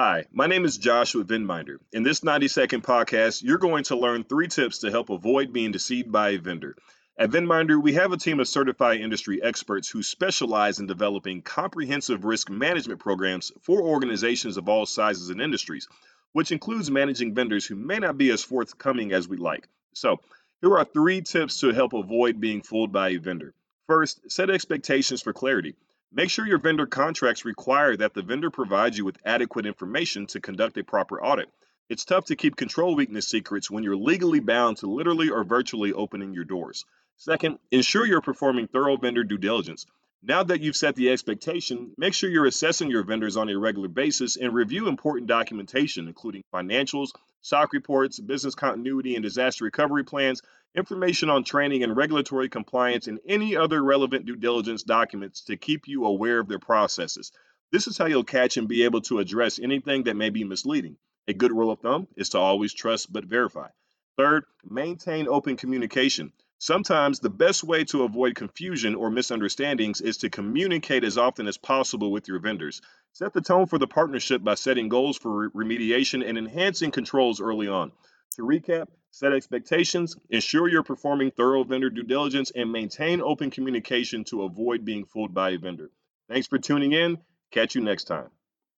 Hi, my name is Joshua Venminder. In this 90 second podcast, you're going to learn three tips to help avoid being deceived by a vendor. At Venminder, we have a team of certified industry experts who specialize in developing comprehensive risk management programs for organizations of all sizes and industries, which includes managing vendors who may not be as forthcoming as we'd like. So, here are three tips to help avoid being fooled by a vendor. First, set expectations for clarity. Make sure your vendor contracts require that the vendor provides you with adequate information to conduct a proper audit. It's tough to keep control weakness secrets when you're legally bound to literally or virtually opening your doors. Second, ensure you're performing thorough vendor due diligence. Now that you've set the expectation, make sure you're assessing your vendors on a regular basis and review important documentation, including financials, SOC reports, business continuity and disaster recovery plans, information on training and regulatory compliance, and any other relevant due diligence documents to keep you aware of their processes. This is how you'll catch and be able to address anything that may be misleading. A good rule of thumb is to always trust but verify. Third, maintain open communication. Sometimes the best way to avoid confusion or misunderstandings is to communicate as often as possible with your vendors. Set the tone for the partnership by setting goals for remediation and enhancing controls early on. To recap, set expectations, ensure you're performing thorough vendor due diligence, and maintain open communication to avoid being fooled by a vendor. Thanks for tuning in. Catch you next time.